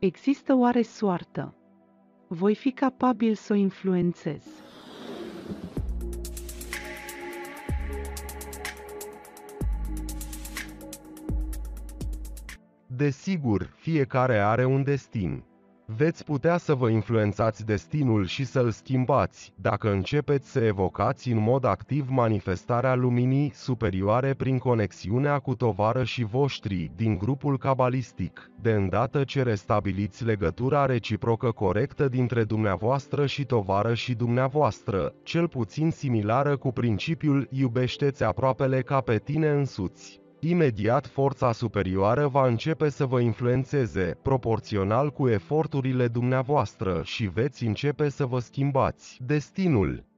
Există oare soartă? Voi fi capabil să o influențez. Desigur, fiecare are un destin. Veți putea să vă influențați destinul și să-l schimbați, dacă începeți să evocați în mod activ manifestarea luminii superioare prin conexiunea cu și voștri din grupul cabalistic, de îndată ce restabiliți legătura reciprocă corectă dintre dumneavoastră și tovară și dumneavoastră, cel puțin similară cu principiul iubește-ți aproapele ca pe tine însuți. Imediat forța superioară va începe să vă influențeze, proporțional cu eforturile dumneavoastră și veți începe să vă schimbați destinul.